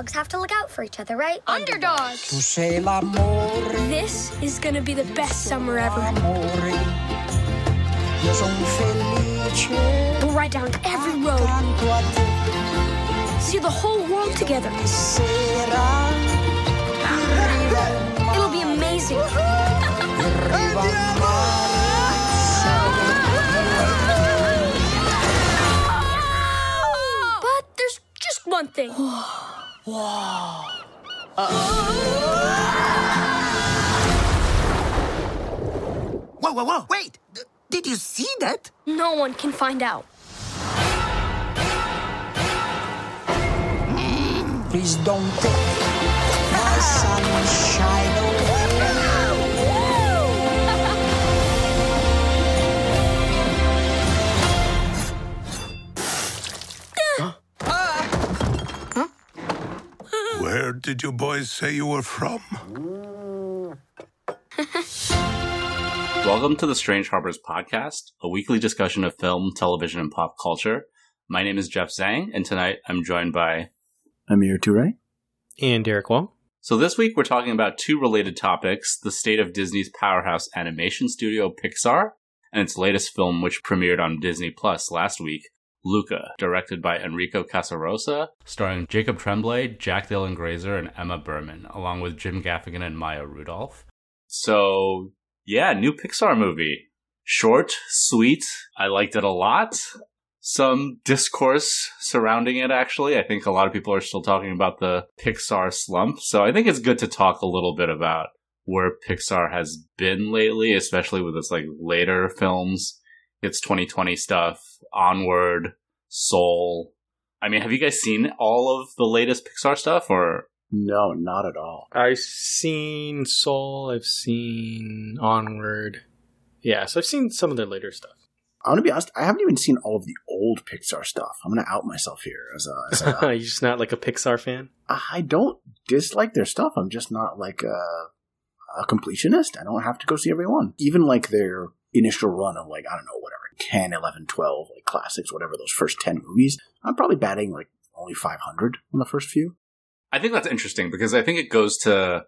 underdogs have to look out for each other, right? Underdogs! Tu sei l'amore, This is gonna be the best summer ever. amore. Io son felice We'll ride down every road, a te. see the whole world together. Sera It'll be amazing. arriva il But there's just one thing. Whoa, whoa, whoa! Wait! D- did you see that? No one can find out. Please don't take my sunshine Where did you boys say you were from? Welcome to the Strange Harbors podcast, a weekly discussion of film, television, and pop culture. My name is Jeff Zhang, and tonight I'm joined by. Amir Toure. And Derek Wong. So, this week we're talking about two related topics the state of Disney's powerhouse animation studio, Pixar, and its latest film, which premiered on Disney Plus last week, Luca, directed by Enrico Casarosa, starring Jacob Tremblay, Jack Dylan Grazer, and Emma Berman, along with Jim Gaffigan and Maya Rudolph. So, yeah, new Pixar movie. Short, sweet. I liked it a lot. Some discourse surrounding it, actually. I think a lot of people are still talking about the Pixar slump. So I think it's good to talk a little bit about where Pixar has been lately, especially with its like later films, its 2020 stuff, Onward, Soul. I mean, have you guys seen all of the latest Pixar stuff or No, not at all. I've seen Soul, I've seen Onward. Yeah, so I've seen some of their later stuff. I'm gonna be honest. I haven't even seen all of the old Pixar stuff. I'm gonna out myself here as a. As a You're just not like a Pixar fan? I don't dislike their stuff. I'm just not like a, a completionist. I don't have to go see every one. Even like their initial run of like I don't know whatever 10, 11, 12 like classics, whatever those first ten movies. I'm probably batting like only 500 on the first few. I think that's interesting because I think it goes to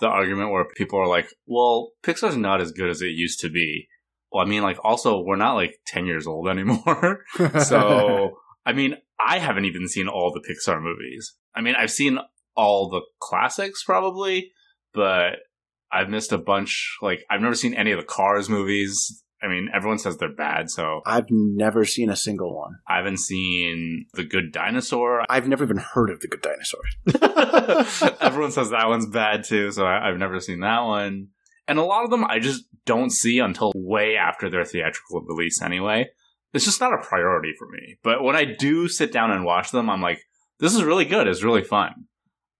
the argument where people are like, well, Pixar's not as good as it used to be. Well, I mean, like, also, we're not like 10 years old anymore. so, I mean, I haven't even seen all the Pixar movies. I mean, I've seen all the classics probably, but I've missed a bunch. Like, I've never seen any of the Cars movies. I mean, everyone says they're bad, so I've never seen a single one. I haven't seen The Good Dinosaur. I've never even heard of the Good Dinosaur. Everyone says that one's bad too, so I, I've never seen that one. And a lot of them I just don't see until way after their theatrical release anyway. It's just not a priority for me. But when I do sit down and watch them, I'm like, this is really good. It's really fun.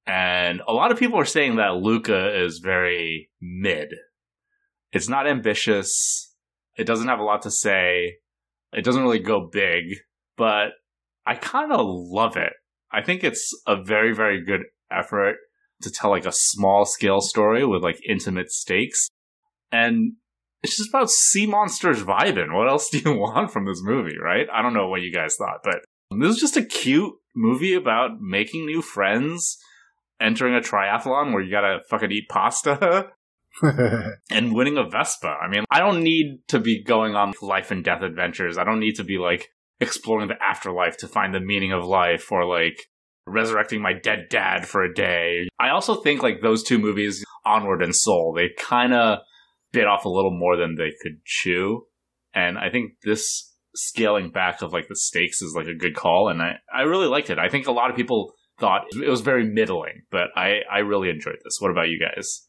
And a lot of people are saying that Luca is very mid. It's not ambitious. It doesn't have a lot to say. It doesn't really go big, but I kind of love it. I think it's a very, very good effort to tell like a small scale story with like intimate stakes. And it's just about sea monsters vibing. What else do you want from this movie, right? I don't know what you guys thought, but this is just a cute movie about making new friends, entering a triathlon where you gotta fucking eat pasta and winning a Vespa. I mean, I don't need to be going on life and death adventures. I don't need to be like exploring the afterlife to find the meaning of life or like resurrecting my dead dad for a day. I also think like those two movies, Onward and Soul, they kind of bit off a little more than they could chew. And I think this scaling back of like the stakes is like a good call. And I, I really liked it. I think a lot of people thought it was very middling, but I, I really enjoyed this. What about you guys?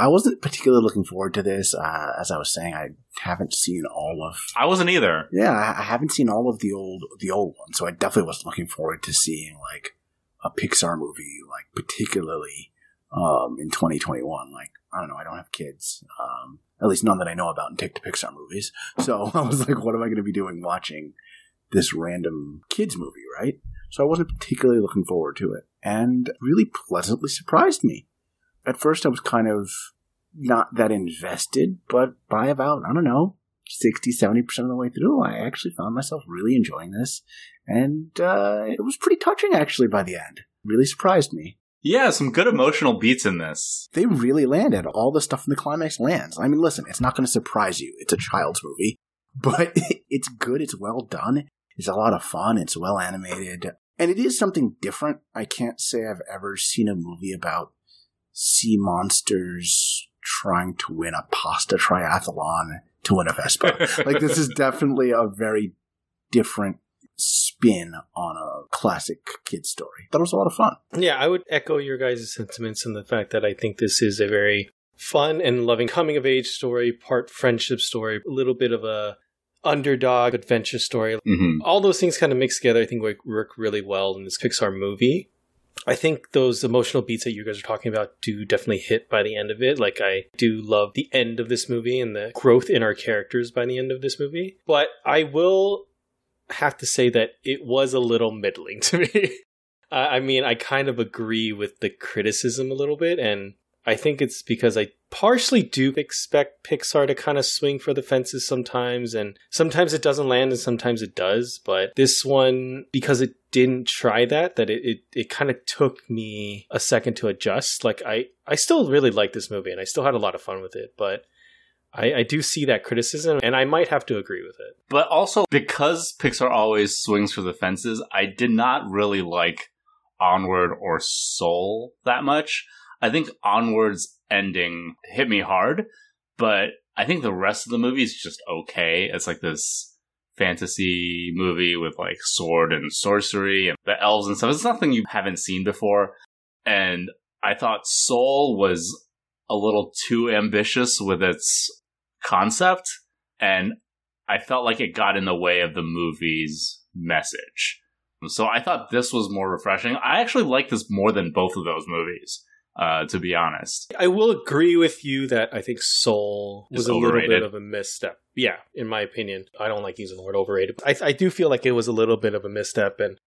I wasn't particularly looking forward to this. Uh, as I was saying, I haven't seen all of. I wasn't either. Yeah, I I haven't seen all of the old the old ones, so I definitely wasn't looking forward to seeing like a Pixar movie, like particularly um, in 2021. Like I don't know, I don't have kids, um, at least none that I know about, and take to Pixar movies. So I was like, what am I going to be doing watching this random kids movie, right? So I wasn't particularly looking forward to it, and really pleasantly surprised me. At first, I was kind of not that invested, but by about, I don't know, 60, 70% of the way through, I actually found myself really enjoying this. And uh, it was pretty touching, actually, by the end. really surprised me. Yeah, some good emotional beats in this. They really landed. All the stuff in the climax lands. I mean, listen, it's not going to surprise you. It's a child's movie, but it's good. It's well done. It's a lot of fun. It's well animated. And it is something different. I can't say I've ever seen a movie about sea monsters trying to win a pasta triathlon to win a Vespa. like, this is definitely a very different spin on a classic kid story. That was a lot of fun. Yeah, I would echo your guys' sentiments in the fact that I think this is a very fun and loving coming of age story, part friendship story, a little bit of a underdog adventure story. Mm-hmm. All those things kind of mixed together, I think work, work really well in this Pixar movie. I think those emotional beats that you guys are talking about do definitely hit by the end of it. Like, I do love the end of this movie and the growth in our characters by the end of this movie. But I will have to say that it was a little middling to me. I mean, I kind of agree with the criticism a little bit, and I think it's because I partially do expect Pixar to kind of swing for the fences sometimes, and sometimes it doesn't land and sometimes it does. But this one, because it didn't try that, that it, it, it kind of took me a second to adjust. Like I, I still really like this movie and I still had a lot of fun with it, but I, I do see that criticism and I might have to agree with it. But also, because Pixar always swings for the fences, I did not really like Onward or Soul that much. I think Onward's ending hit me hard, but I think the rest of the movie is just okay. It's like this fantasy movie with like sword and sorcery and the elves and stuff. It's nothing you haven't seen before. And I thought Soul was a little too ambitious with its concept, and I felt like it got in the way of the movie's message. So I thought this was more refreshing. I actually like this more than both of those movies, uh, to be honest. I will agree with you that I think Soul was a little bit of a misstep. Yeah, in my opinion. I don't like using the word overrated. I, I do feel like it was a little bit of a misstep, and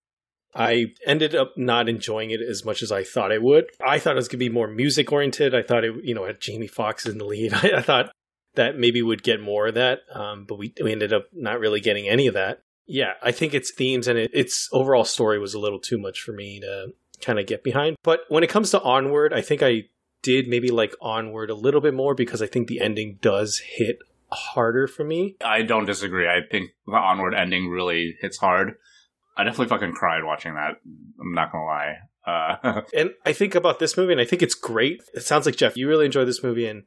I ended up not enjoying it as much as I thought I would. I thought it was going to be more music oriented. I thought it, you know, had Jamie Foxx in the lead. I, I thought that maybe would get more of that, um, but we, we ended up not really getting any of that. Yeah, I think its themes and it, its overall story was a little too much for me to kind of get behind. But when it comes to Onward, I think I did maybe like Onward a little bit more because I think the ending does hit harder for me. I don't disagree. I think the Onward ending really hits hard. I definitely fucking cried watching that. I'm not gonna lie. Uh, And I think about this movie and I think it's great. It sounds like Jeff, you really enjoy this movie and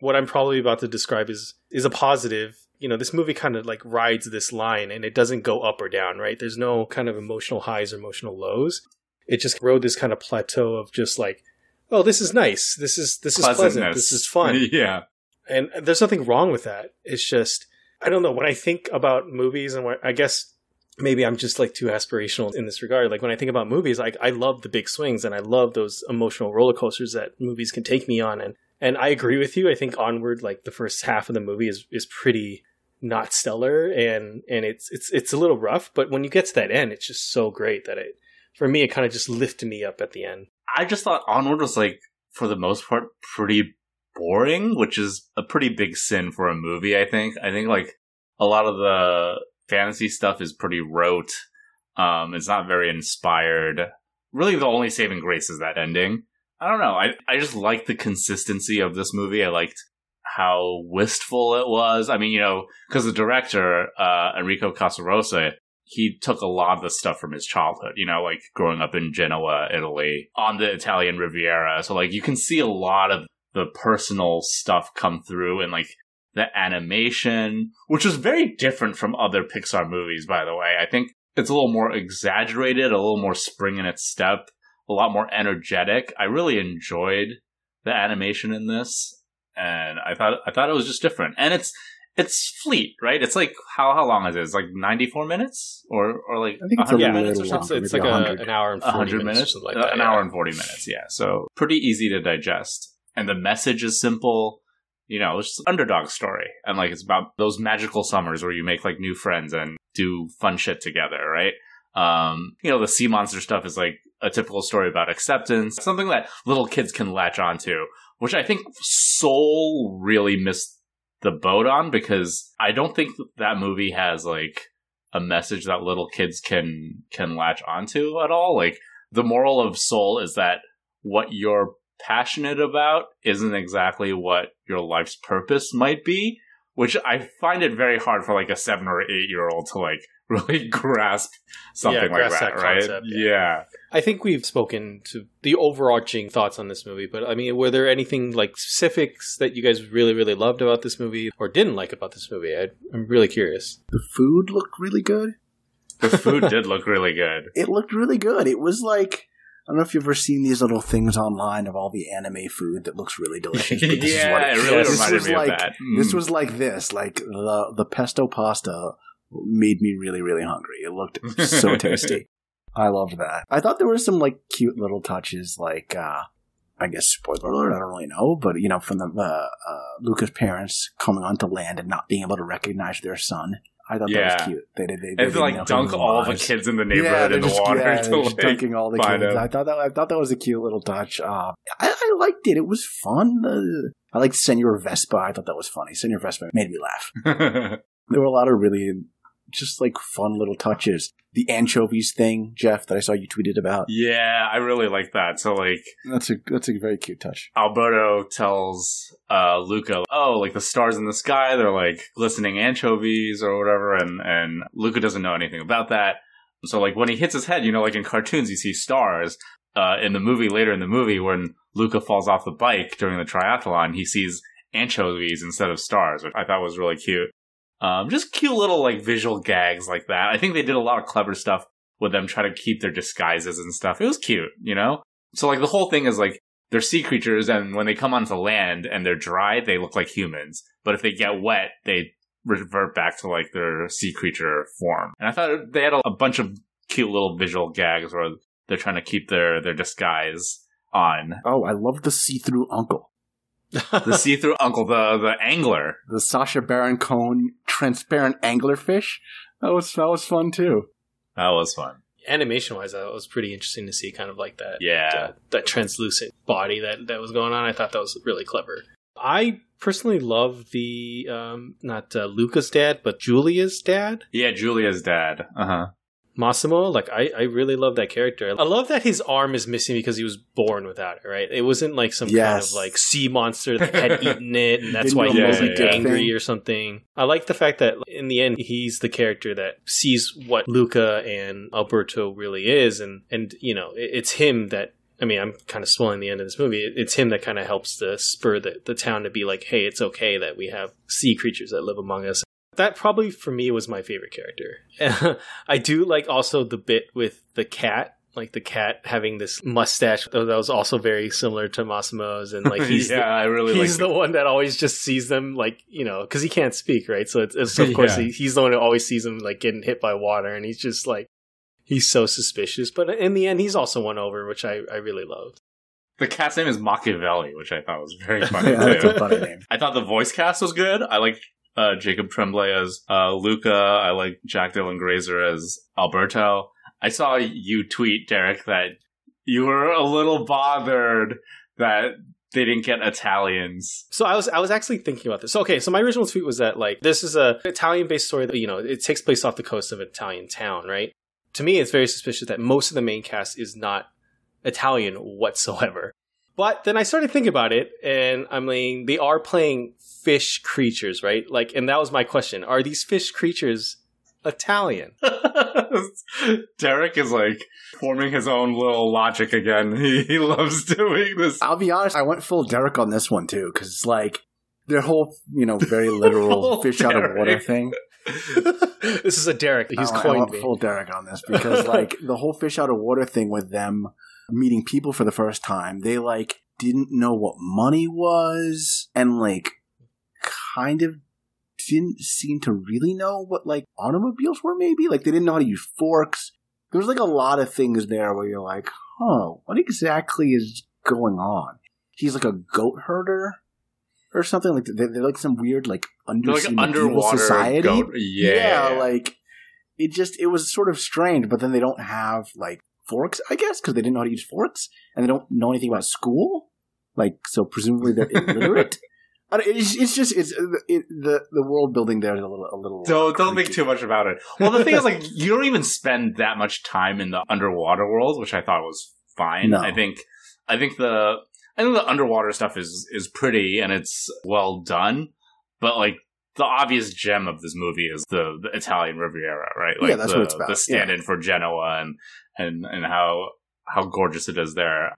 what I'm probably about to describe is is a positive. You know, this movie kind of like rides this line and it doesn't go up or down, right? There's no kind of emotional highs or emotional lows. It just rode this kind of plateau of just like, oh, this is nice. This is this is pleasant. This is fun. yeah. and there's nothing wrong with that. It's just I don't know when I think about movies and when, I guess maybe I'm just like too aspirational in this regard. Like when I think about movies, like I love the big swings and I love those emotional roller coasters that movies can take me on and and I agree with you. I think Onward like the first half of the movie is is pretty not stellar and and it's it's it's a little rough, but when you get to that end, it's just so great that it for me it kind of just lifted me up at the end. I just thought Onward was like, for the most part, pretty boring, which is a pretty big sin for a movie. I think. I think like a lot of the fantasy stuff is pretty rote. Um, it's not very inspired. Really, the only saving grace is that ending. I don't know. I I just liked the consistency of this movie. I liked how wistful it was. I mean, you know, because the director uh, Enrico Casarosa he took a lot of the stuff from his childhood, you know, like growing up in Genoa, Italy, on the Italian Riviera. So like you can see a lot of the personal stuff come through and like the animation, which was very different from other Pixar movies, by the way. I think it's a little more exaggerated, a little more spring in its step, a lot more energetic. I really enjoyed the animation in this. And I thought I thought it was just different. And it's it's fleet, right? It's like how how long is it? It's like ninety four minutes or or like I think it's a 100 yeah, minutes or something. it's, it's like a, 100. an hour and 40 hundred minutes, minutes, or something Uh, like that. an yeah. hour and forty minutes. Yeah, so pretty easy to digest, and the message is simple. You know, it's an underdog story, and like it's about those magical summers where you make like new friends and do fun shit together, right? Um, you know, the sea monster stuff is like a typical story about acceptance, something that little kids can latch onto, which I think Soul really missed the boat on because I don't think that movie has like a message that little kids can can latch onto at all. Like the moral of Soul is that what you're passionate about isn't exactly what your life's purpose might be, which I find it very hard for like a seven or eight year old to like really grasp something Yeah, like grasp that, that right? concept, yeah. yeah. I think we've spoken to the overarching thoughts on this movie, but I mean, were there anything like specifics that you guys really, really loved about this movie or didn't like about this movie? I, I'm really curious. The food looked really good. The food did look really good. It looked really good. It was like I don't know if you've ever seen these little things online of all the anime food that looks really delicious. But this is what yeah, it really this reminded was me like, of that. This Mm. was like this, like the the pesto pasta made me really really hungry. It looked so tasty. I loved that. I thought there were some like cute little touches, like uh I guess spoiler alert. I don't really know, but you know, from the uh, uh, Luca's parents coming onto land and not being able to recognize their son. I thought that was cute. They did. They, and they didn't like dunk all the kids in the neighborhood they're in the just- water yeah, to like, dunking all the kids. I thought that I thought that was a cute little touch. Uh, I, I liked it. It was fun. Uh, I liked Senor Vespa. I thought that was funny. Senor Vespa made me laugh. There were a lot of really just like fun little touches. The anchovies thing, Jeff, that I saw you tweeted about. yeah, I really like that. So like That's a that's a very cute touch. Alberto tells uh, Luca, "Oh, like the stars in the sky, they're like glistening anchovies or whatever," and and Luca doesn't know anything about that. So like when he hits his head, you know, like in cartoons, you see stars. Uh, in the movie, later in the movie, when Luca falls off the bike during the triathlon, he sees anchovies instead of stars, which I thought was really cute. Um, just cute little like visual gags like that. I think they did a lot of clever stuff with them trying to keep their disguises and stuff. It was cute, you know. So like the whole thing is like they're sea creatures, and when they come onto land and they're dry, they look like humans. But if they get wet, they revert back to like their sea creature form. And I thought they had a, a bunch of cute little visual gags where they're trying to keep their their disguise on. Oh, I love the see-through uncle, The see through uncle, the the angler. the Sacha Baron Cohen transparent anglerfish. That was that was fun too. That was fun. Animation wise, that was pretty interesting to see kind of like that. Yeah. that, that translucent body that, that was going on. I thought that was really clever. I personally love the, um, not uh, Luca's dad, but Julia's dad. Yeah, Julia's dad. Uh huh. Massimo, like I, I really love that character. I love that his arm is missing because he was born without it, right? It wasn't like some kind of like sea monster that had eaten it and that's why he was like angry or something. I like the fact that in the end he's the character that sees what Luca and Alberto really is and and you know, it, it's him that I mean, I'm kind of spoiling the end of this movie. It's him that kind of helps to spur the, the town to be like, hey, it's okay that we have sea creatures that live among us. That probably for me was my favorite character. I do like also the bit with the cat, like the cat having this mustache that was also very similar to Massimo's, and like he's yeah, I really he's like the one that always just sees them like you know because he can't speak right, so it's, it's of course Yeah. he, he's the one who always sees them like getting hit by water, and he's just like he's so suspicious, but in the end he's also won over, which I I really loved. The cat's name is Machiavelli, which I thought was very funny Yeah, that's a funny name. I thought the voice cast was good. I like uh, Jacob Tremblay as uh, Luca. I like Jack Dylan Grazer as Alberto. I saw you tweet, Derek, that you were a little bothered that they didn't get Italians. So I was I was actually thinking about this. So, okay, so my original tweet was that like this is a Italian based story that you know it takes place off the coast of an Italian town, right? To me, it's very suspicious that most of the main cast is not Italian whatsoever. But then I started thinking about it, and I mean, they are playing fish creatures, right? Like, and that was my question: Are these fish creatures Italian? Derek is like forming his own little logic again. He, he loves doing this. I'll be honest, I went full Derek on this one too, because it's like their whole, you know, very literal Full fish out of water thing. this is a Derek. He's I, went- I coined went me. full Derek on this because like the whole fish out of water thing with them meeting people for the first time, they like didn't know what money was and like kind of didn't seem to really know what like automobiles were maybe? Like they didn't know how to use forks. There was like a lot of things there where you're like huh what exactly is going on? He's like a goat herder or something like they're, they're like some weird like undersea like underwater society. goat. Yeah. like it just it was sort of strange but then they don't have like forks i guess because they didn't know how to use forks and they don't know anything about school like so presumably they're illiterate It's, it's just it's uh, it, the the world building there is a little a little. Don't don't think too much about it. Well, the thing is, like, you don't even spend that much time in the underwater world, which I thought was fine. No. I think, I think the, I think the underwater stuff is is pretty and it's well done, but like the obvious gem of this movie is the, the Italian Riviera, right? Like Yeah, that's the, what it's about, The stand-in for Genoa and and and how how gorgeous it is there.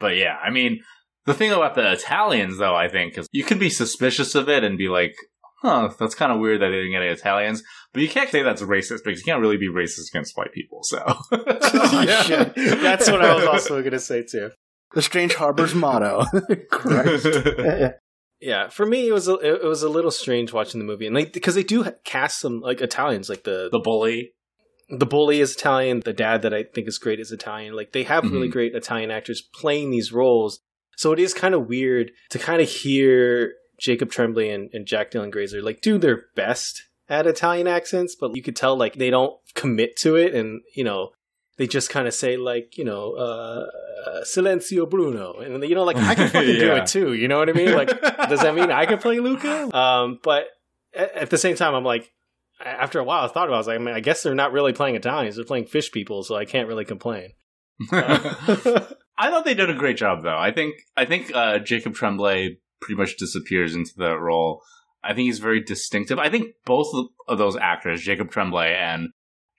But yeah, I mean, the thing about the Italians, though, I think, is you can be suspicious of it and be like, huh, that's kind of weird that they didn't get any Italians. But you can't say that's racist because you can't really be racist against white people. So, oh, yeah, that's what I was also going to say too. the Strange Harbor's motto. Correct. Yeah, for me, it was a, it was a little strange watching the movie, and like because they do cast some like Italians, like the the bully. the bully is Italian, the dad that I think is great is Italian. Like they have really Mhm. great Italian actors playing these roles, so it is kind of weird to kind of hear Jacob Tremblay and, and Jack Dylan Grazer like do their best at Italian accents, but you could tell like they don't commit to it, and you know they just kind of say like you know uh, uh, Silenzio Bruno, and you know like I can fucking do it too. You know what I mean? Like does that mean I can play Luca? Um, but at, at the same time, I'm like, after a while, I thought about, it, I was like, I mean, I guess they're not really playing Italians; they're playing fish people, so I can't really complain. I thought they did a great job, though. I think I think uh, Jacob Tremblay pretty much disappears into that role. I think he's very distinctive. I think both of those actors, Jacob Tremblay and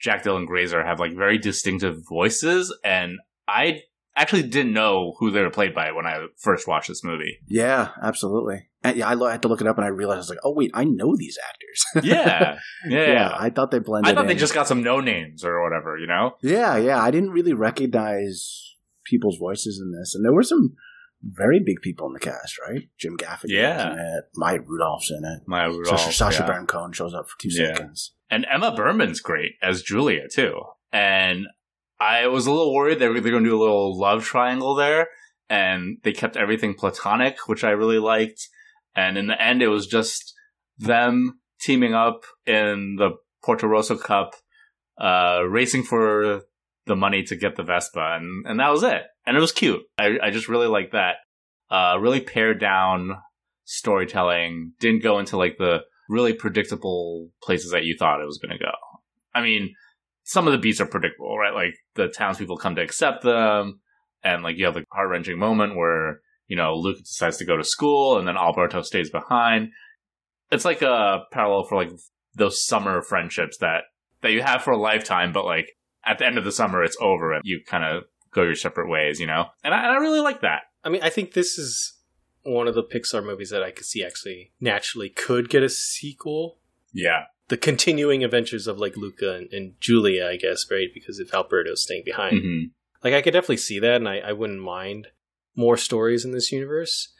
Jack Dylan Grazer, have like very distinctive voices, and I actually didn't know who they were played by when I first watched this movie. yeah, absolutely. And yeah, I lo- had to look it up, and I realized I was like, oh wait, I know these actors. Yeah, yeah. I thought they blended. I thought they just got some no names or whatever, you know. Yeah, yeah. I didn't really recognize people's voices in this, and there were some very big people in the cast, right? Jim Gaffigan, Yeah. in it. Maya Rudolph's in it. Maya Rudolph, Sacha, Sacha yeah. Baron Cohen shows up for two Yeah. seconds. And Emma Berman's great as Julia too. And I was a little worried they were going to do a little love triangle there, and they kept everything platonic, which I really liked. And in the end, it was just them teaming up in the Portorosso Cup, uh, racing for the money to get the Vespa, and and that was it. And it was cute. I I just really liked that. Uh, really pared down storytelling. Didn't go into like the really predictable places that you thought it was going to go. I mean, some of the beats are predictable, right? Like the townspeople come to accept them, and like you have the heart wrenching moment where you know Luca decides to go to school, and then Alberto stays behind. It's like a parallel for like those summer friendships that that you have for a lifetime, but like at the end of the summer, it's over, and you kind of go your separate ways, you know. And I, and I really like that. I mean, I think this is one of the Pixar movies that I could see actually naturally could get a sequel. Yeah, The continuing adventures of like Luca and, and Julia, I guess, right? Because if Alberto's staying behind, hmm like I could definitely see that, and I, I wouldn't mind more stories in this universe.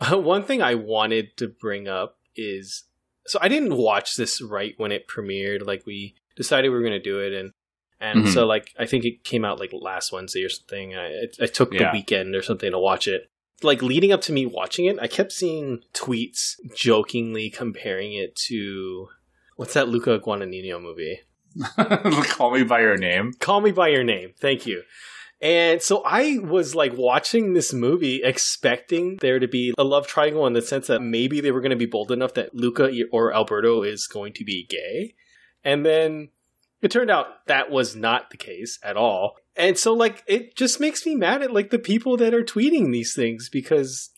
one thing I wanted to bring up is so I didn't watch this right when it premiered. Like we decided we were going to do it, and and Mhm. so like I think it came out like last Wednesday or something. I I took the weekend or something to watch it. Like leading up to me watching it, I kept seeing tweets jokingly comparing it to what's that Luca Guadagnino movie? Call me by your name. Call Me By Your Name. Thank you. And so I was like watching this movie expecting there to be a love triangle in the sense that maybe they were going to be bold enough that Luca or Alberto is going to be gay. And then it turned out that was not the case at all. And so like it just makes me mad at like the people that are tweeting these things because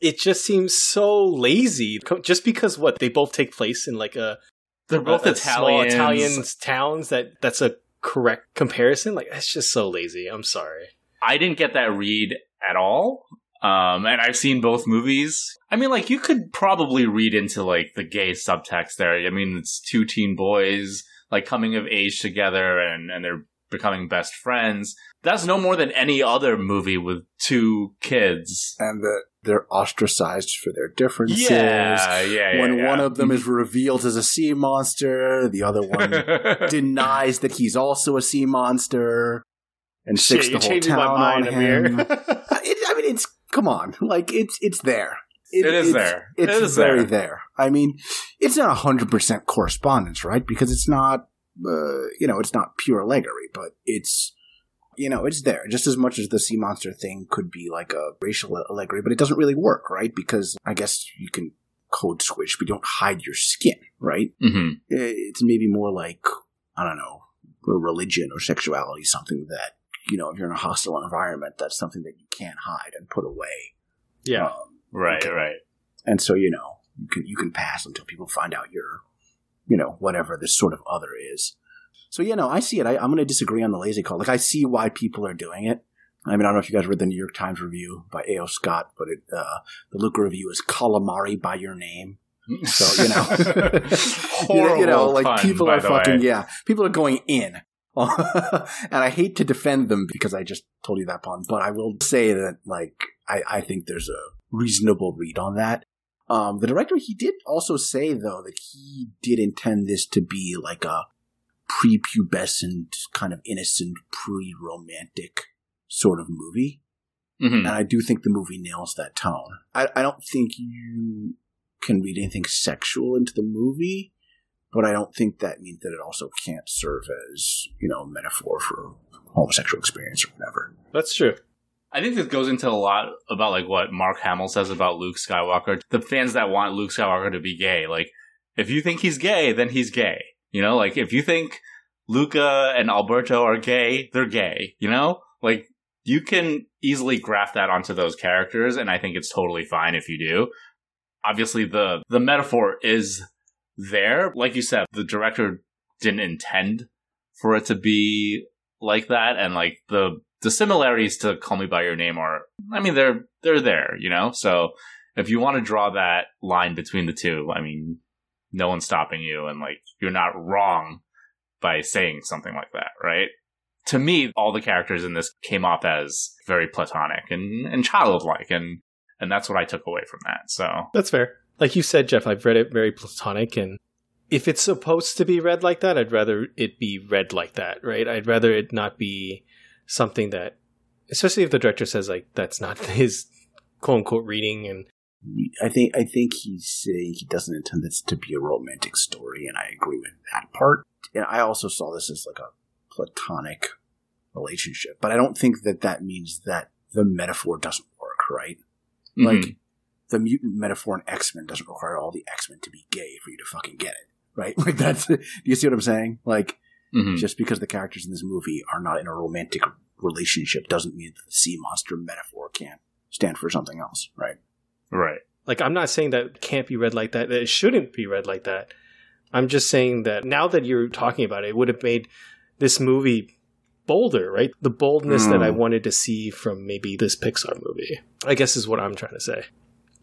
it just seems so lazy. Just because what they both take place in like a They're both a- a small Italian towns that that's a correct comparison. Like that's just so lazy. I'm sorry. I didn't get that read at all. Um, and I've seen both movies. I mean, like, you could probably read into, like, the gay subtext there. I mean, it's two teen boys, like, coming of age together and, and they're becoming best friends. That's no more than any other movie with two kids. And that they're ostracized for their differences. Yeah, yeah, yeah. when yeah. one of them is revealed as a sea monster, the other one denies that he's also a sea monster and sticks Shit, the whole town on him. Uh, it, I mean, it's come on, like it's it's there. It is it's, there. It's It is very there. there. I mean, it's not hundred percent correspondence, right? Because it's not, uh, you know, it's not pure allegory, but it's, you know, it's there just as much as the sea monster thing could be like a racial allegory, but it doesn't really work, right? Because I guess you can code switch, but you don't hide your skin, right? hmm It's maybe more like I don't know, religion or sexuality, something that you know, if you're in a hostile environment, that's something that you can't hide and put away. Yeah. Um, Right, Okay. right. and so you know you can you can pass until people find out you're you know whatever this sort of other is. So you know i see it. I, i'm going to disagree on the lazy call. Like i see why people are doing it. I mean i don't know if you guys read the new york times review by A.O. Scott but it uh, the Luca review is calamari by your name. So you know. You know, Horrible you know like pun, people are fucking way. yeah people are going in. And I hate to defend them because I just told you that pun, but I will say that like I, I think there's a reasonable read on that. Um, the director he did also say though that he did intend this to be like a prepubescent kind of innocent pre-romantic sort of movie, Mhm. and I do think the movie nails that tone. I, I don't think you can read anything sexual into the movie, but I don't think that means that it also can't serve as, you know, a metaphor for homosexual experience or whatever. That's true. I think this goes into a lot about like what Mark Hamill says about Luke Skywalker. The fans that want Luke Skywalker to be gay, like if you think he's gay, then he's gay. You know, like if you think Luca and Alberto are gay, they're gay. You know, like you can easily graft that onto those characters, and I think it's totally fine if you do. Obviously, the the metaphor is there. Like you said, the director didn't intend for it to be like that, and like the the similarities to Call Me by Your Name are, I mean, they're they're there, you know. So if you want to draw that line between the two, I mean, no one's stopping you, and like you're not wrong by saying something like that, right? To me, all the characters in this came off as very platonic and and childlike, and and that's what I took away from that. So That's fair. Like you said, Jeff, I've read it very platonic, and if it's supposed to be read like that, I'd rather it be read like that, right? I'd rather it not be something that, especially if the director says like that's not his quote unquote reading, and I think I think he's saying he doesn't intend this to be a romantic story, and I agree with that part. And I also saw this as like a platonic relationship, but I don't think that that means that the metaphor doesn't work, right? Like mhm. the mutant metaphor in X Men doesn't require all the X Men to be gay for you to fucking get it, right? Like that's. Do you see what I'm saying? Like Mhm. just because the characters in this movie are not in a romantic relationship doesn't mean that the sea monster metaphor can't stand for something else, right? right. like I'm not saying that it can't be read like that. That it shouldn't be read like that. I'm just saying that now that you're talking about it, it would have made this movie bolder, right? The boldness that I Mm. wanted to see from maybe this Pixar movie. I guess is what I'm trying to say.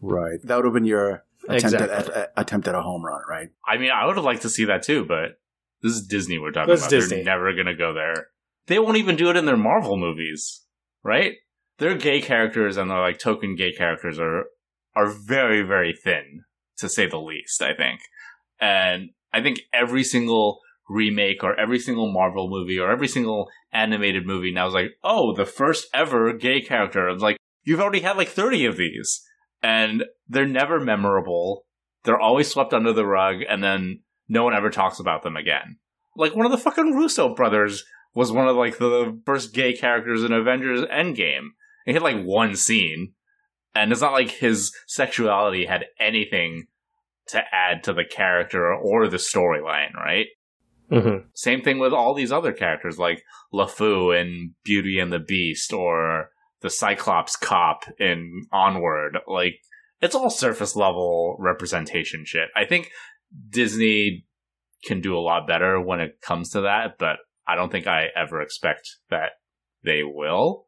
Right. That would have been your attempt at, at, attempt at a home run, right? I mean, I would have liked to see that too, but this is Disney we're talking This about. Disney. They're never going to go there. They won't even do it in their Marvel movies, right? Their gay characters and their like token gay characters are are very very thin to say the least, I think. And I think every single remake or every single Marvel movie or every single animated movie now is like, "Oh, the first ever gay character." It's like, you've already had like 30 of these and they're never memorable. They're always swept under the rug, and then no one ever talks about them again. Like one of the fucking Russo brothers was one of like the first gay characters in Avengers Endgame. He had like one scene, and it's not like his sexuality had anything to add to the character or the storyline, right? Mm-hmm. Same thing with all these other characters like LeFou in Beauty and the Beast or the Cyclops cop in Onward. Like, it's all surface level representation shit. I think Disney can do a lot better when it comes to that, but I don't think I ever expect that they will.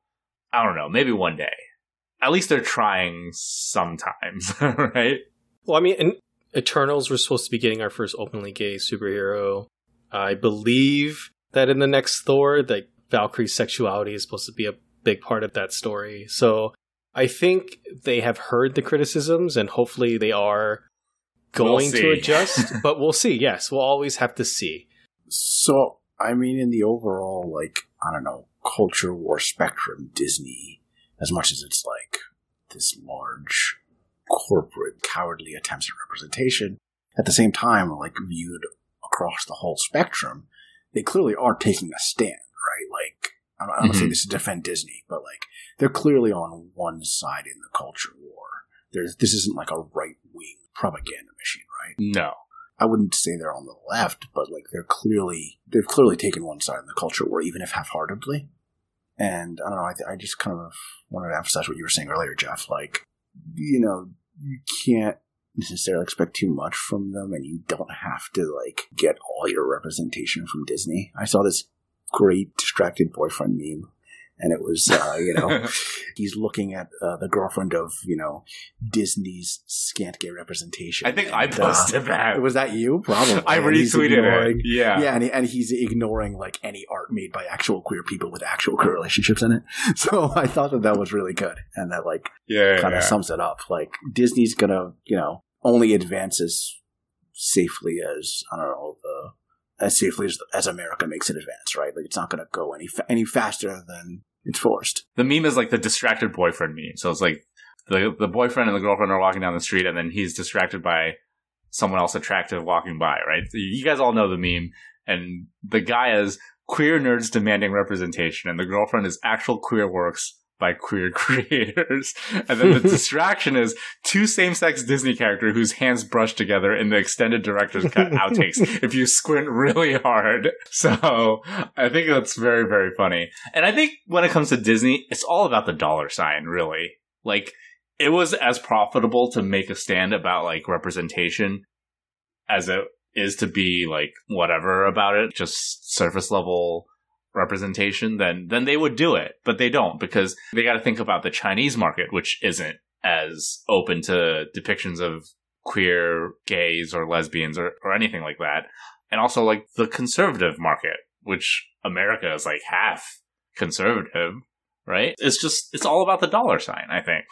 I don't know, maybe one day. At least they're trying sometimes, right? Well, I mean, in Eternals, we're supposed to be getting our first openly gay superhero. I believe that in the next Thor, that Valkyrie's sexuality is supposed to be a big part of that story. So I think they have heard the criticisms and hopefully they are going We'll to adjust. but we'll see. Yes, we'll always have to see. So, I mean, in the overall, like, I don't know, culture war spectrum, Disney, as much as it's like this large corporate cowardly attempts at representation, at the same time, like, viewed across the whole spectrum, they clearly are taking a stand, right? Like, I'm not, I'm not saying Mhm. this to defend Disney, but like, they're clearly on one side in the culture war. There's, this isn't like a right wing propaganda machine, right? No. I wouldn't say they're on the left, but like they're clearly they've clearly taken one side in the culture war, even if half-heartedly. And I don't know. I, th- I just kind of wanted to emphasize what you were saying earlier, Jeff. Like, you know, you can't necessarily expect too much from them, and you don't have to like get all your representation from Disney. I saw this great distracted boyfriend meme and it was uh, you know he's looking at uh, the girlfriend of you know Disney's scant gay representation. I think I And, uh, posted that. was that you? Probably. I retweeted ignoring- it. Yeah. Yeah, and, he, and he's ignoring like any art made by actual queer people with actual queer relationships in it. So I thought that that was really good, and that like Yeah. kind of yeah. sums it up. Like Disney's gonna, you know, only advance as safely as I don't know the as safely as, as America makes it advance, right? Like it's not gonna go any fa- any faster than it's forced. the meme is like the distracted boyfriend meme. So it's like the the boyfriend and the girlfriend are walking down the street, and then he's distracted by someone else attractive walking by. Right? You guys all know the meme, and the guy is queer nerds demanding representation, and the girlfriend is actual queer works by queer creators. And then the distraction is two same-sex Disney character whose hands brush together in the extended director's cut outtakes. if you squint really hard, so I think that's very very funny. And I think when it comes to Disney, it's all about the dollar sign, really. Like, it was as profitable to make a stand about, like, representation as it is to be, like, whatever about it, just surface level representation, then, then they would do it. But they don't, because they gotta think about the Chinese market, which isn't as open to depictions of queer gays or lesbians or, or anything like that. And also, like, the conservative market, which America is, like, half conservative, right? It's just it's all about the dollar sign, I think,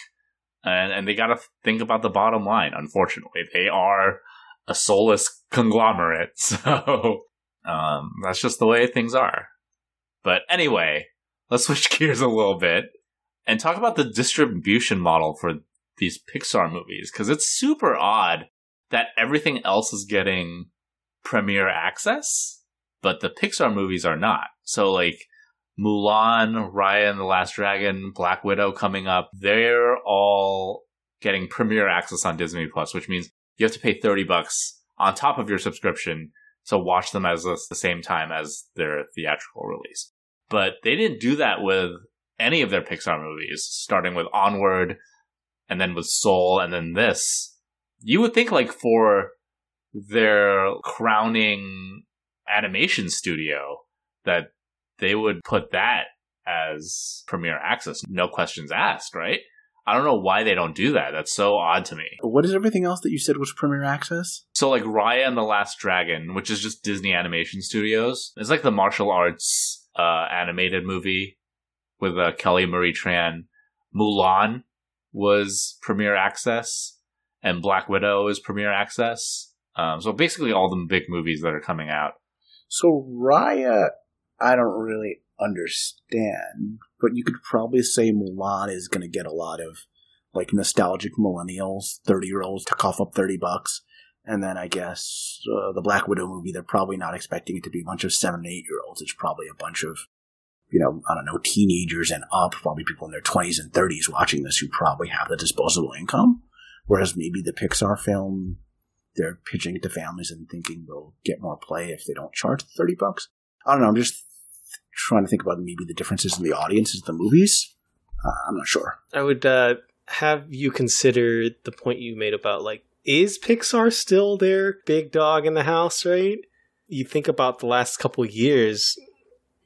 and and they got to think about the bottom line. Unfortunately, they are a soulless conglomerate, so um, that's just the way things are. But anyway, let's switch gears a little bit and talk about the distribution model for these Pixar movies because it's super odd that everything else is getting premiere access, but the Pixar movies are not. So like Mulan, Raya and the Last Dragon, Black Widow coming up, they're all getting premiere access on Disney Plus, which means you have to pay 30 bucks on top of your subscription to watch them as the same time as their theatrical release. But they didn't do that with any of their Pixar movies, starting with Onward and then with Soul and then this. You would think like for their crowning animation studio that they would put that as premiere access, no questions asked, right? I don't know why they don't do that. That's so odd to me. What is everything else that you said was premiere access? So like Raya and the Last Dragon, which is just Disney Animation Studios, it's like the martial arts uh, animated movie with uh, Kelly Marie Tran. Mulan was premiere access, and Black Widow is premiere access. Um, so basically, all the big movies that are coming out. So Raya, I don't really understand, but you could probably say Mulan is going to get a lot of like nostalgic millennials, thirty year olds to cough up thirty bucks, and then I guess uh, the Black Widow movie they're probably not expecting it to be a bunch of seven and eight year olds. It's probably a bunch of you know I don't know teenagers and up, probably people in their twenties and thirties watching this who probably have the disposable income. Whereas maybe the Pixar film, they're pitching it to families and thinking they'll get more play if they don't charge thirty bucks. I don't know. I'm just trying to think about maybe the differences in the audiences of the movies. Uh, I'm not sure. I would uh, have you consider the point you made about like, is Pixar still their big dog in the house? Right? You think about the last couple years.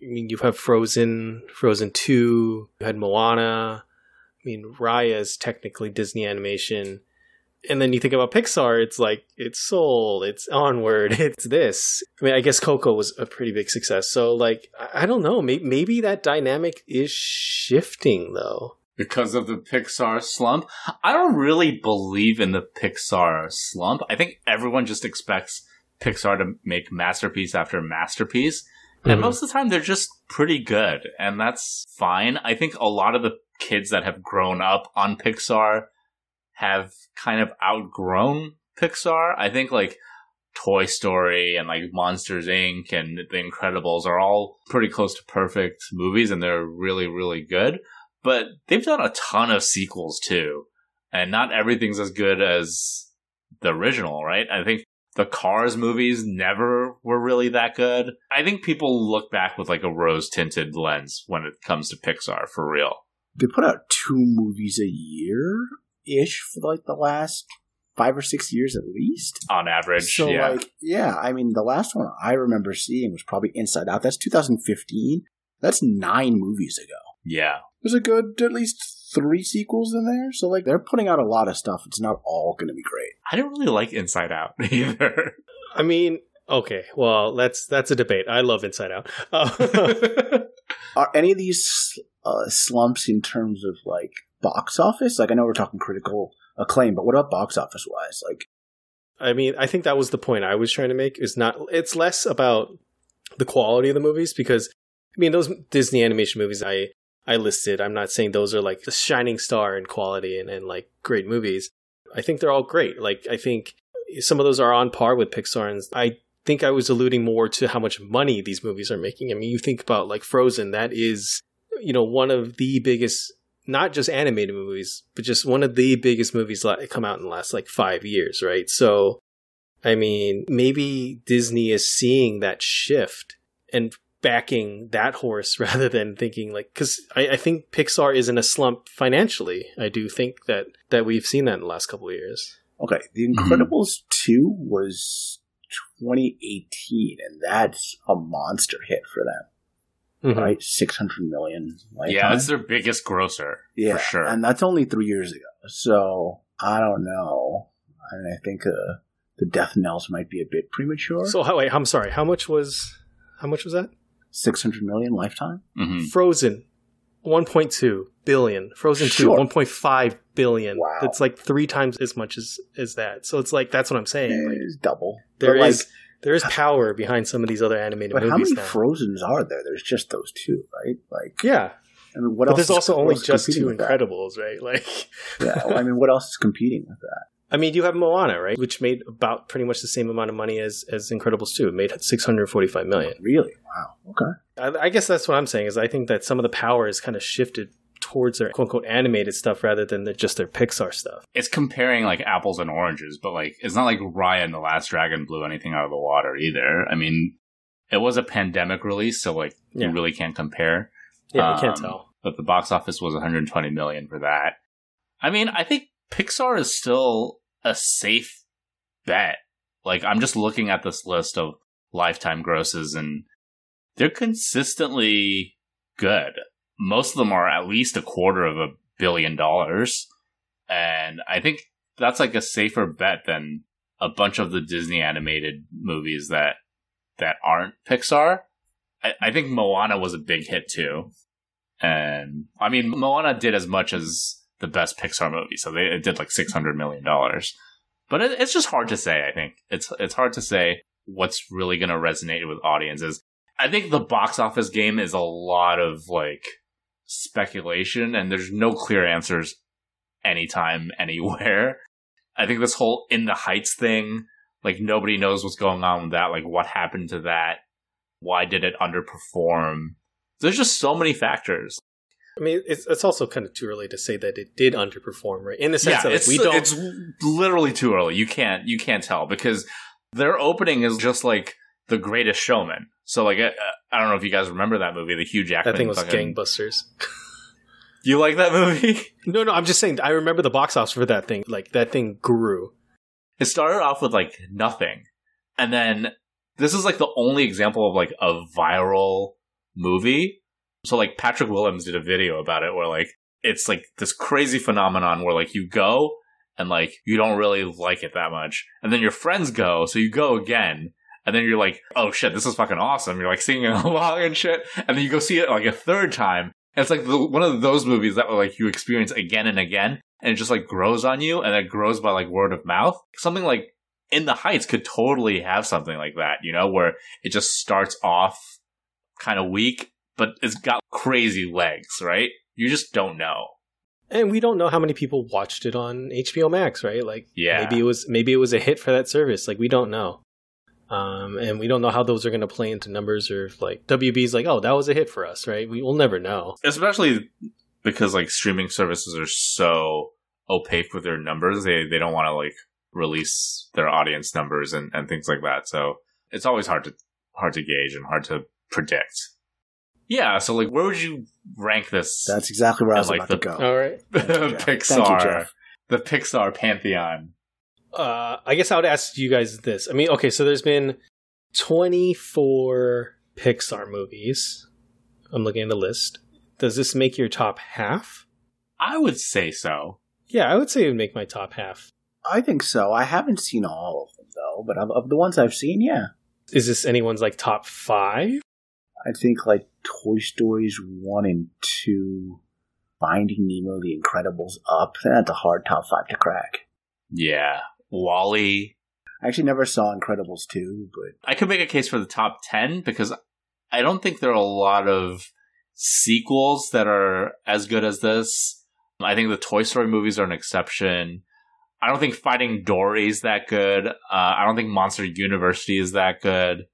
I mean, you have Frozen, Frozen Two, you had Moana. I mean, Raya is technically Disney animation. And then you think about Pixar, it's like it's Soul, it's Onward, it's this. I mean, I guess Coco was a pretty big success. So, like, I I don't know. Maybe, maybe that dynamic is shifting, though. Because of the Pixar slump. I don't really believe in the Pixar slump. I think everyone just expects Pixar to make masterpiece after masterpiece. And Mhm. most of the time they're just pretty good. And that's fine. I think a lot of the kids that have grown up on Pixar have kind of outgrown Pixar. I think like Toy Story and like Monsters Inc. and The Incredibles are all pretty close to perfect movies and they're really, really good but they've done a ton of sequels too, and not everything's as good as the original, right? I think the Cars movies never were really that good. I think people look back with like a rose tinted lens when it comes to Pixar for real. They put out two movies a year ish for like the last five or six years at least. On average, So yeah. like yeah, I mean the last one I remember seeing was probably Inside Out. That's 2015. That's nine movies ago. yeah. There's a good at least three sequels in there. So like they're putting out a lot of stuff. It's not all going to be great. I don't really like Inside Out either. I mean, okay, well, that's that's a debate. I love Inside Out. Uh, Are any of these uh, slumps in terms of like box office? Like I know we're talking critical acclaim, but what about box office wise? Like I mean, I think that was the point I was trying to make. Is not it's less about the quality of the movies because I mean those Disney animation movies I I listed. I'm not saying those are like the shining star in quality and, and like great movies. I think they're all great. Like I think some of those are on par with Pixar, and I think I was alluding more to how much money these movies are making. I mean, you think about like Frozen, that is you know one of the biggest not just animated movies, but just one of the biggest movies that come out in the last like five years, right? So, I mean, maybe Disney is seeing that shift and backing that horse rather than thinking like, because I, I think Pixar is in a slump financially. I do think that that we've seen that in the last couple of years. okay, The Incredibles two was 2018, and that's a monster hit for them. Mhm. Right, 600 million. Lifetime. yeah, that's their biggest grosser yeah, for sure. and that's only three years ago. So I don't know. I mean, I think uh, the death knells might be a bit premature. So, wait, I'm sorry. How much was how much was that? 600 million lifetime. Mhm. Frozen, 1.2 billion. Frozen Sure. 2, 1.5 billion. Wow. It's like three times as much as as that. So it's like that's what I'm saying. Like, It's double. there But, is there is power behind some of these other animated movies. But how many now. Frozens are there? There's just those two, right? Like, yeah, I mean, what but else? there's is- also only just two with that? Incredibles, right? Like, Yeah, well, I mean, what else is competing with that? I mean, you have Moana, right, which made about pretty much the same amount of money as as Incredibles 2. It made 645 million. Really? Wow. Okay. I, I guess that's what I'm saying is I think that some of the power is kind of shifted towards their quote unquote animated stuff rather than the, just their Pixar stuff. it's comparing like apples and oranges, but like it's not like Raya and the Last Dragon blew anything out of the water either. I mean, it was a pandemic release, so like Yeah. you really can't compare. Yeah, you can't Um, tell. But the box office was 120 million for that. I mean, I think Pixar is still a safe bet. Like I'm just looking at this list of lifetime grosses and they're consistently good. Most of them are at least a quarter of a billion dollars. And I think that's like a safer bet than a bunch of the Disney animated movies that that aren't Pixar. I, I think Moana was a big hit too. And I mean Moana did as much as the best Pixar movie, so they it did like six hundred million dollars. But it, it's just hard to say. I think it's it's hard to say what's really going to resonate with audiences. I think the box office game is a lot of like speculation, and there's no clear answers anytime, anywhere. I think this whole in the heights thing, like nobody knows what's going on with that. Like what happened to that? Why did it underperform? There's just so many factors. I mean, it's it's also kind of too early to say that it did underperform, right? In the sense yeah, that like, we don't. it's literally too early. You can't you can't tell because their opening is just like the Greatest Showman. So like I, I don't know if you guys remember that movie, the Hugh Jackman. that thing was fucking- gangbusters. You like that movie? No, no, I'm just saying. I remember the box office for that thing. Like that thing grew. It started off with like nothing, and then this is like the only example of like a viral movie. So like Patrick Willems did a video about it where like it's like this crazy phenomenon where like you go and like you don't really like it that much, and then your friends go, so you go again. And then you're like, oh shit, this is fucking awesome. You're like singing along and shit. And then you go see it like a third time. And it's like the, one of those movies that like you experience again and again. And it just like grows on you and it grows by like word of mouth. Something like In the Heights could totally have something like that, you know, where it just starts off kind of weak, but it's got crazy legs, right? You just don't know. And we don't know how many people watched it on HBO Max, right? Like, Yeah. maybe it was maybe it was a hit for that service. Like, we don't know, um, and we don't know how those are going to play into numbers or if, like WB's like, oh, that was a hit for us, right? We will never know. especially because like streaming services are so opaque with their numbers they they don't want to like release their audience numbers and, and things like that. So it's always hard to hard to gauge and hard to predict. Yeah, so like where would you rank this That's exactly where I was like about the- to go. All right. Jeff. Pixar Thank you, Jeff. the Pixar pantheon? Uh, I guess I would ask you guys this. I mean, okay, so there's been 24 Pixar movies. I'm looking at the list. Does this make your top half? I would say so. Yeah, I would say it would make my top half. I think so. I haven't seen all of them though, but of, of the ones I've seen, yeah, Is this anyone's like top five? I think like Toy Stories one and two, Finding Nemo, The Incredibles, Up. That's a hard top five to crack. Yeah. WALL-E. I actually never saw Incredibles two, but I could make a case for the top 10 because I don't think there are a lot of sequels that are as good as this. I think the Toy Story movies are an exception. I don't think Finding Dory is that good. Uh, I don't think Monster University is that good.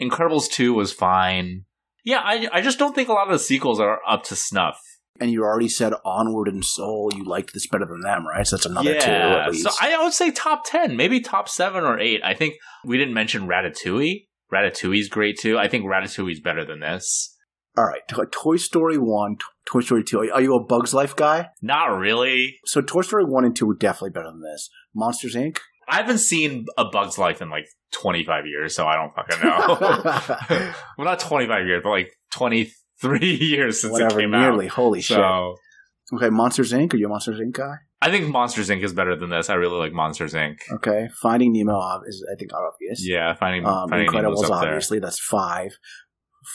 Incredibles 2 was fine. Yeah, I, I just don't think a lot of the sequels are up to snuff. and you already said Onward and Soul. You liked this better than them, right? So that's another two yeah, at so I would say top 10, maybe top 7 or 8. I think we didn't mention Ratatouille. Ratatouille's great too. I think Ratatouille's better than this. All right, Toy Story one, Toy Story two. Are you a Bugs Life guy? Not really. So Toy Story one and two were definitely better than this. Monsters Inc. I haven't seen A Bug's Life in like 25 years, so I don't fucking know. well, not 25 years, but like 23 years since Whatever, it came nearly. out. Holy shit. Okay, Monsters Inc. Are you a Monsters Inc. guy? I think Monsters Inc. is better than this. I really like Monsters Inc. Okay, Finding Nemo is I think obvious. Yeah, Finding, Um, finding Incredibles, up there. obviously, that's five.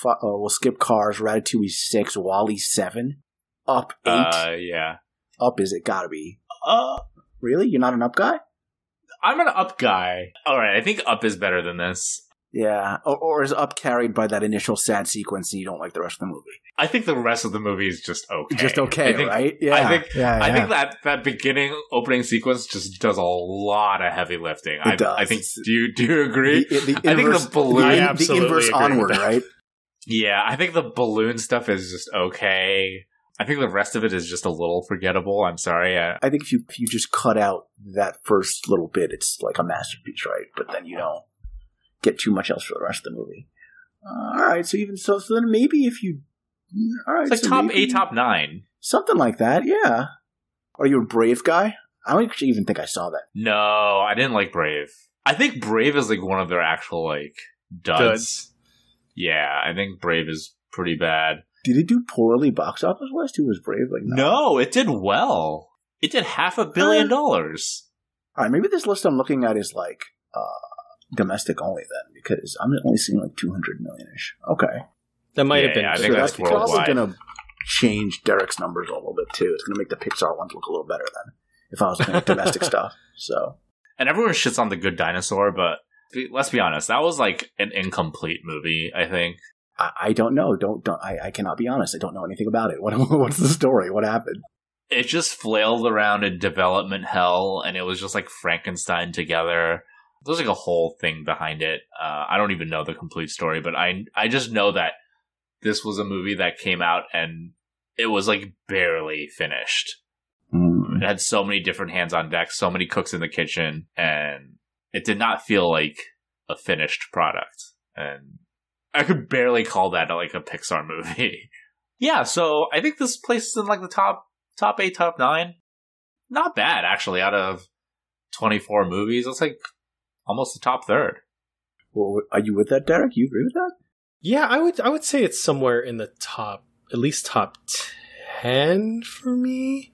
Fi- uh, we'll skip Cars. Ratatouille six. WALL-E seven. Up eight. Uh, yeah. up is it? Gotta be. Uh, Really? You're not an up guy? I'm an Up guy. All right, I think Up is better than this. Yeah. Or, or is up carried by that initial sad sequence and you don't like the rest of the movie? I think the rest of the movie is just okay. Just okay, I think, right? Yeah. I think yeah, I think that that beginning opening sequence just does a lot of heavy lifting. I, does. I think. Do you do you agree? the, the I think the balloon- I the, the inverse agree onward, right? Yeah, I think the balloon stuff is just okay. I think the rest of it is just a little forgettable. I'm sorry. I, I think if you if you just cut out that first little bit, it's like a masterpiece, right? But then you don't get too much else for the rest of the movie. Uh, all right, so even so, so then maybe if you, all right, it's like so top maybe- eight, top nine. something like that. Yeah. Are you a Brave guy? I don't actually even think I saw that. No, I didn't like Brave. I think Brave is like one of their actual like duds. Duds. Yeah, I think Brave is pretty bad. Did it do poorly box office wise? Who was Brave? Like No, it did well. It did half a billion Uh, dollars. All right, maybe this list I'm looking at is like uh, domestic only then, because I'm only seeing like 200 million ish. Okay. That might Yeah, have been. yeah, I so think that's that's probably worldwide. going to change Derek's numbers a little bit too. It's going to make the Pixar ones look a little better then, if I was looking at domestic stuff. So And everyone shits on the Good Dinosaur, but let's be honest, that was like an incomplete movie. I think. I, I don't know. Don't don't. I, I cannot be honest. I don't know anything about it. What what's the story? What happened? it just flailed around in development hell and it was just like frankenstein together there's like a whole thing behind it uh, i don't even know the complete story but i i just know that this was a movie that came out and it was like barely finished Hmm. it had so many different hands on deck so many cooks in the kitchen and it did not feel like a finished product and i could barely call that like a pixar movie yeah so i think this places in like the top top eight top nine not bad actually out of 24 movies that's like almost the top third Well, are you with that, Derek? You agree with that? Yeah, I would. I would say it's somewhere in the top, at least top ten for me.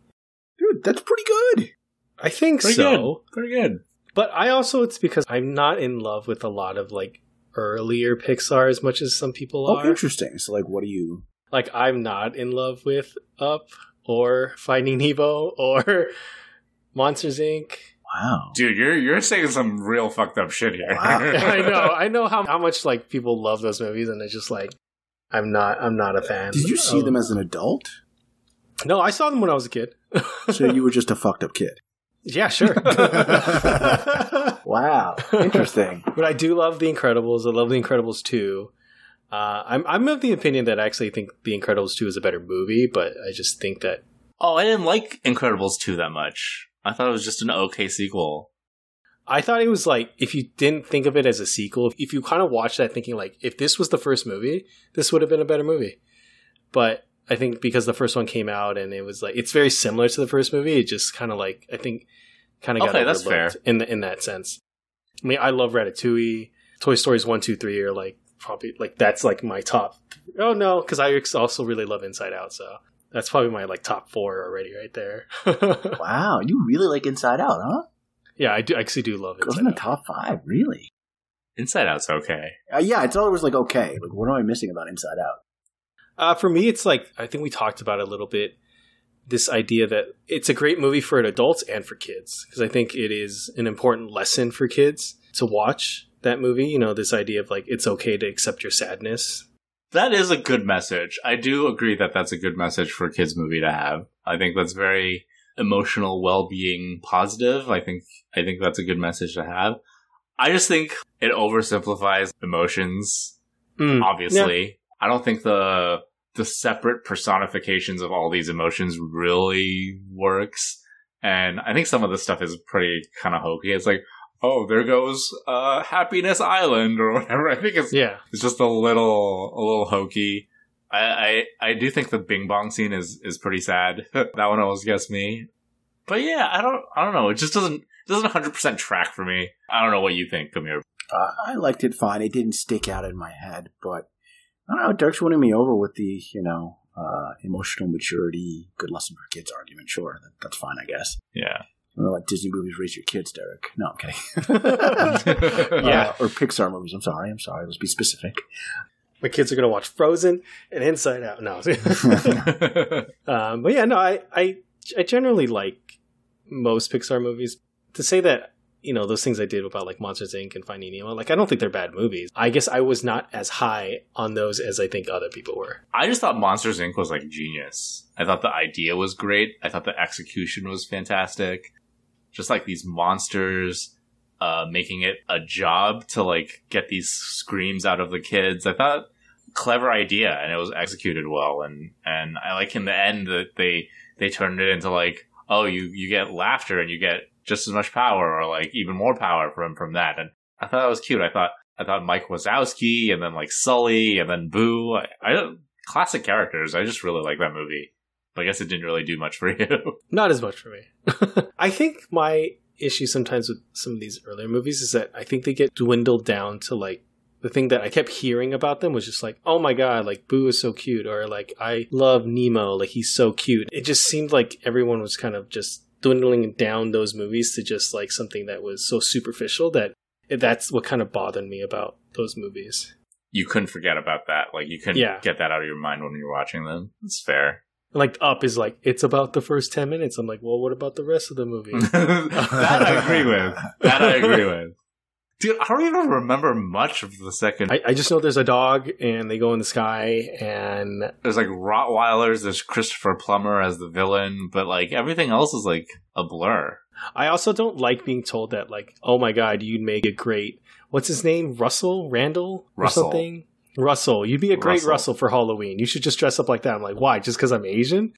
Dude, that's pretty good. I think pretty so. good pretty good But I also it's because I'm not in love with a lot of like earlier Pixar as much as some people Oh, are. interesting. So, like, what do you? Like I'm not in love with Up or Finding Nemo or Monsters Inc. Wow. dude you're you're saying some real fucked up shit here Wow. I know, I know how how much like people love those movies, and it's just like I'm not I'm not a fan. Did you see of- them as an adult? No, I saw them when I was a kid. So you were just a fucked up kid. Yeah, sure. Wow. Interesting. But I do love The Incredibles. I love The Incredibles too. Uh, I'm I'm of the opinion that I actually think The Incredibles 2 is a better movie, but I just think that oh i didn't like incredibles 2 that much i thought it was just an okay sequel I thought it was like if you didn't think of it as a sequel, if you kind of watched that thinking like if this was the first movie, this would have been a better movie. But I think because the first one came out and it was like it's very similar to the first movie, it just kind of like I think kind of got Okay, that's overlooked fair. in the, in that sense. I mean, I love Ratatouille, Toy Stories one, two, three are like probably like that's like my top. Oh no, because I also really love Inside Out, so that's probably my like top four already right there. Wow, you really like Inside Out, huh? yeah, I do I actually do love Goes Inside in the Out. top five, really? Inside Out's okay. Uh, yeah, I thought it was like okay. Like, what am I missing about Inside Out? Uh, for me, it's like I think we talked about it a little bit. This idea that it's a great movie for adults and for kids because I think it is an important lesson for kids to watch that movie. You know, this idea of like it's okay to accept your sadness. That is a good message. I do agree that that's a good message for a kids movie to have. I think that's very emotional well-being positive. I think I think that's a good message to have. I just think it oversimplifies emotions. Mm. Obviously, I don't think the the separate personifications of all these emotions really works. And I think some of the stuff is pretty kind of hokey. It's like, oh, there goes uh, Happiness Island or whatever. I think it's Yeah, it's just a little a little hokey. I, I I do think the Bing Bong scene is is pretty sad. that one always gets me. But yeah, I don't I don't know. It just doesn't it doesn't hundred percent track for me. I don't know what you think, Kamir. Uh, I liked it fine. It didn't stick out in my head, but I don't know. Derek's winning me over with the you know uh, emotional maturity, good lesson for kids argument. Sure, that, that's fine, I guess. Yeah. I don't know what Disney movies raise your kids, Derek. No, I'm kidding. Yeah. Uh, or Pixar movies. I'm sorry. I'm sorry. Let's be specific. my kids are gonna watch Frozen and Inside Out. No, um, but yeah, no, I, I I generally like most Pixar movies. To say that you know those things I did about like Monsters Inc. and Finding Nemo, like I don't think they're bad movies. I guess I was not as high on those as I think other people were. I just thought Monsters Inc. was like genius. I thought the idea was great. I thought the execution was fantastic. Just like these monsters, uh, making it a job to like get these screams out of the kids. I thought clever idea and it was executed well. And, and I like in the end that they, they turned it into like, oh, you, you get laughter and you get just as much power or like even more power from, from that. And I thought that was cute. I thought, I thought Mike Wazowski and then like Sully and then Boo. I, I classic characters. I just really like that movie. But I guess it didn't really do much for you. Not as much for me. I think my issue sometimes with some of these earlier movies is that I think they get dwindled down to like the thing that I kept hearing about them was just like, oh my god, like Boo is so cute, or like I love Nemo, like he's so cute. It just seemed like everyone was kind of just dwindling down those movies to just like something that was so superficial that that's what kind of bothered me about those movies. you couldn't forget about that. Like you couldn't Yeah. get that out of your mind when you're watching them. It's fair. Like Up is like it's about the first ten minutes. I'm like, well, what about the rest of the movie? that I agree with. That I agree with. Dude, I don't even remember much of the second. I, I just know there's a dog and they go in the sky and there's like Rottweilers. There's Christopher Plummer as the villain, but like everything else is like a blur. I also don't like being told that like, oh my god, you'd make a great what's his name? Russell? Randall? Or Russell. something? Russell. You'd be a great Russell. Russell. for Halloween. You should just dress up like that. I'm like, why? Just because I'm Asian?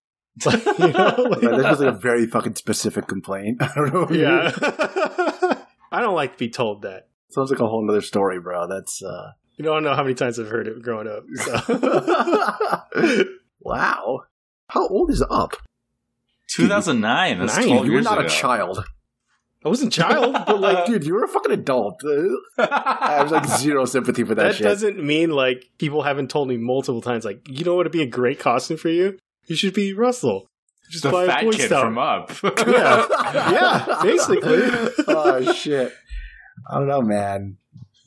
Like, you know, like- That was like a very fucking specific complaint. I don't know. yeah. I don't like to be told that. Sounds like a whole other story, bro. That's uh You don't know how many times I've heard it growing up. So. Wow. How old is Up? 2009. That's Nine, 12 you were years not ago. a child. I wasn't a child, but like, Dude, you were a fucking adult. I have like zero sympathy for that, that shit. doesn't mean like people haven't told me multiple times like you know what would be a great costume for you you should be russell just the buy a fat Boy kid Scout. from Up. Yeah. Yeah, basically. oh shit. I don't know, man.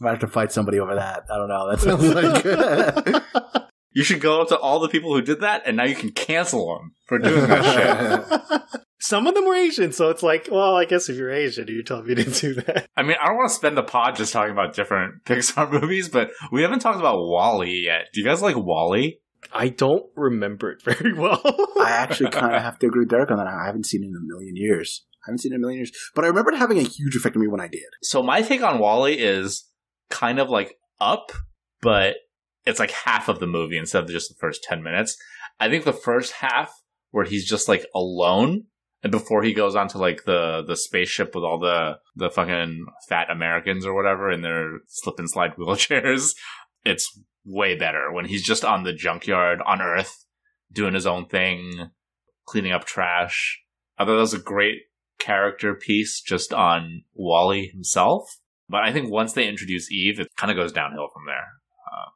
Might have to fight somebody over that. I don't know. That sounds like You should go up to all the people who did that, and now you can cancel them for doing that shit. some of them were asian so it's like well i guess if you're asian you tell me to do that I mean, I don't want to spend the pod just talking about different Pixar movies, but we haven't talked about WALL-E yet. Do you guys like WALL-E? I don't remember it very well I actually kind of have to agree with Derek on that. I haven't seen it in a million years. I haven't seen it in a million years. But I remember it having a huge effect on me when I did. So my take on WALL-E is kind of like Up, but it's like half of the movie instead of just the first 10 minutes. I think the first half where he's just like alone, and before he goes onto like the the spaceship with all the the fucking fat Americans or whatever in their slip and slide wheelchairs, it's way better when he's just on the junkyard on Earth doing his own thing, cleaning up trash. I thought that was a great character piece just on WALL-E himself. But I think once they introduce Eve, it kind of goes downhill from there. Uh,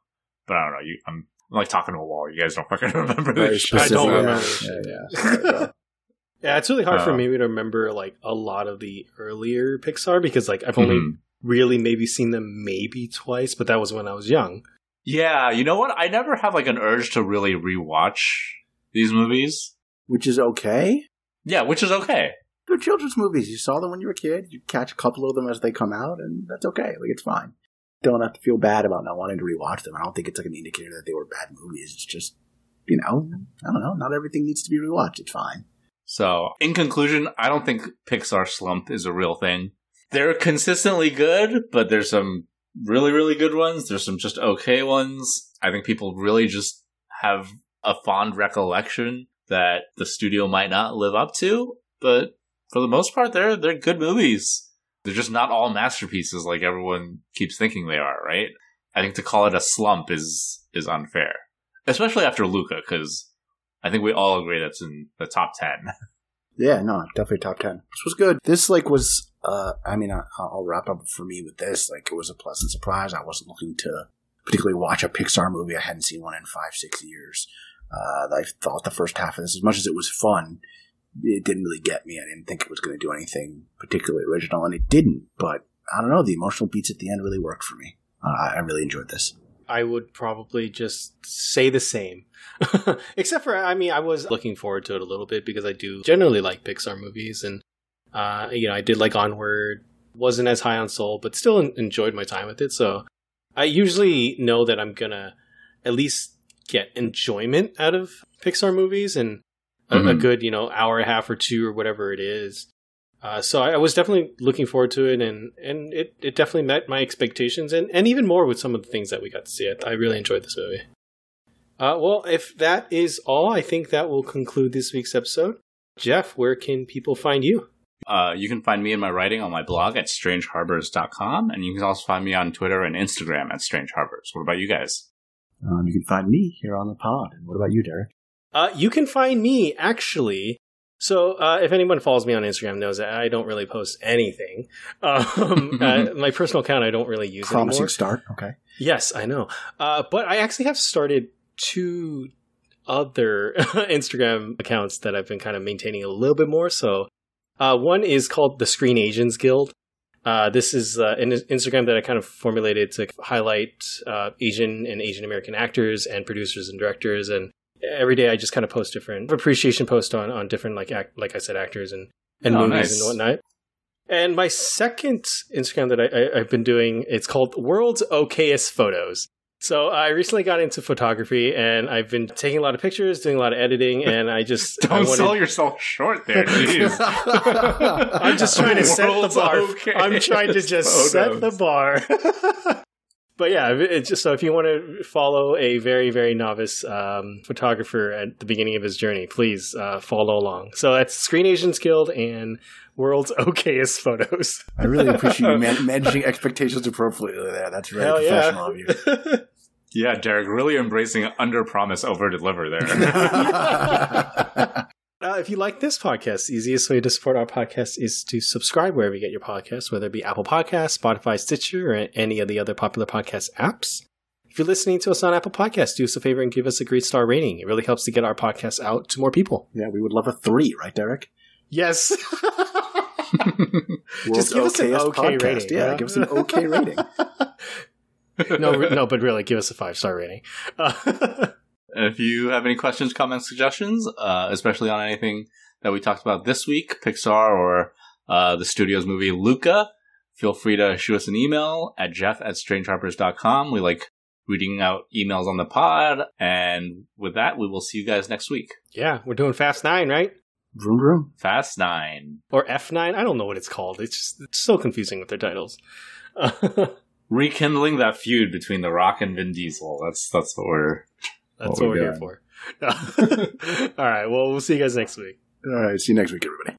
but I don't know. You, I'm, I'm like talking to a wall. You guys don't fucking remember Very this. shit. I don't remember. Yeah, yeah. Yeah, it's really hard for Uh, me to remember like a lot of the earlier Pixar because like I've only Mhm. really maybe seen them maybe twice, but that was when I was young. Yeah, you know what? I never have like an urge to really rewatch these movies. Which is okay. Yeah, which is okay. They're children's movies. You saw them when you were a kid. You catch a couple of them as they come out, and that's okay. Like it's fine. Don't have to feel bad about not wanting to rewatch them. I don't think it's like an indicator that they were bad movies. It's just, you know, I don't know. Not everything needs to be rewatched. It's fine. So, in conclusion, I don't think Pixar slump is a real thing. They're consistently good, but there's some really, really good ones. There's some just okay ones. I think people really just have a fond recollection that the studio might not live up to, but for the most part, they're they're good movies. They're just not all masterpieces like everyone keeps thinking they are, right? I think to call it a slump is is unfair, especially after Luca, because I think we all agree that's in the top ten. Yeah, no, definitely top ten. This was good. This like was. uh I mean, I, I'll wrap up for me with this. Like, it was a pleasant surprise. I wasn't looking to particularly watch a Pixar movie. I hadn't seen one in five, six years. Uh, I thought the first half of this, as much as it was fun, it didn't really get me. I didn't think it was going to do anything particularly original, and it didn't. But I don't know. The emotional beats at the end really worked for me. Uh, I really enjoyed this. I would probably just say the same. Except for, I mean, I was looking forward to it a little bit because I do generally like Pixar movies. And, uh, you know, I did like Onward, wasn't as high on Soul, but still enjoyed my time with it. So I usually know that I'm going to at least get enjoyment out of Pixar movies and a, a Mhm. good, you know, hour and a half or two or whatever it is. Uh, so I, I was definitely looking forward to it, and, and it, it definitely met my expectations, and, and even more with some of the things that we got to see. I, I really enjoyed this movie. Uh, well, if that is all, I think that will conclude this week's episode. Jeff, where can people find you? Uh, you can find me and my writing on my blog at strangeharbors.com, and you can also find me on Twitter and Instagram at strangeharbors. What about you guys? Um, you can find me here on the pod. And what about you, Derek? Uh, you can find me actually. So, uh, if anyone follows me on Instagram, knows that I don't really post anything. Um, uh, my personal account I don't really use Promising anymore. start. Okay. Yes, I know. Uh, but I actually have started two other Instagram accounts that I've been kind of maintaining a little bit more. So, uh, one is called the Screen Asians Guild. Uh, this is uh, an Instagram that I kind of formulated to highlight uh, Asian and Asian American actors and producers and directors. And every day I just kind of post different appreciation posts on, on different, like act, like I said, actors and, and Oh, movies nice. and whatnot. And my second Instagram that I, I, I've been doing, it's called World's Okayest Photos. So I recently got into photography, and I've been taking a lot of pictures, doing a lot of editing, and I just Don't wanted- sell yourself short there, jeez. I'm just trying to set the bar. I'm trying to just set the bar. but yeah, it's just so if you want to follow a very very novice um, photographer at the beginning of his journey, please uh, follow along. So that's Screen Asians Guild and World's Okayest Photos. I really appreciate you man- managing expectations appropriately there. That's very Hell professional of you. yeah. yeah, Derek, really embracing under promise, over deliver there. Uh, if you like this podcast, the easiest way to support our podcast is to subscribe wherever you get your podcasts, whether it be Apple Podcasts, Spotify, Stitcher, or any of the other popular podcast apps. If you're listening to us on Apple Podcasts, do us a favor and give us a great star rating. It really helps to get our podcast out to more people. yeah, we would love a three, right, Derek? Yes. World's give us an okay podcast. rating, Yeah, yeah. give us an okay rating. no, no, but really, give us a five star rating. Uh, if you have any questions, comments, suggestions, uh, especially on anything that we talked about this week, Pixar or uh, the studio's movie Luca, feel free to shoot us an email at jeff at strangeharbors.com. We like reading out emails on the pod. And with that, we will see you guys next week. yeah, we're doing Fast Nine, right? Vroom vroom. Fast Nine. Or F9? I don't know what it's called. It's just it's so confusing with their titles. Rekindling that feud between The Rock and Vin Diesel. That's that's what we're That's What what we we're here for. All right. Well, we'll see you guys next week. All right, see you next week, everybody.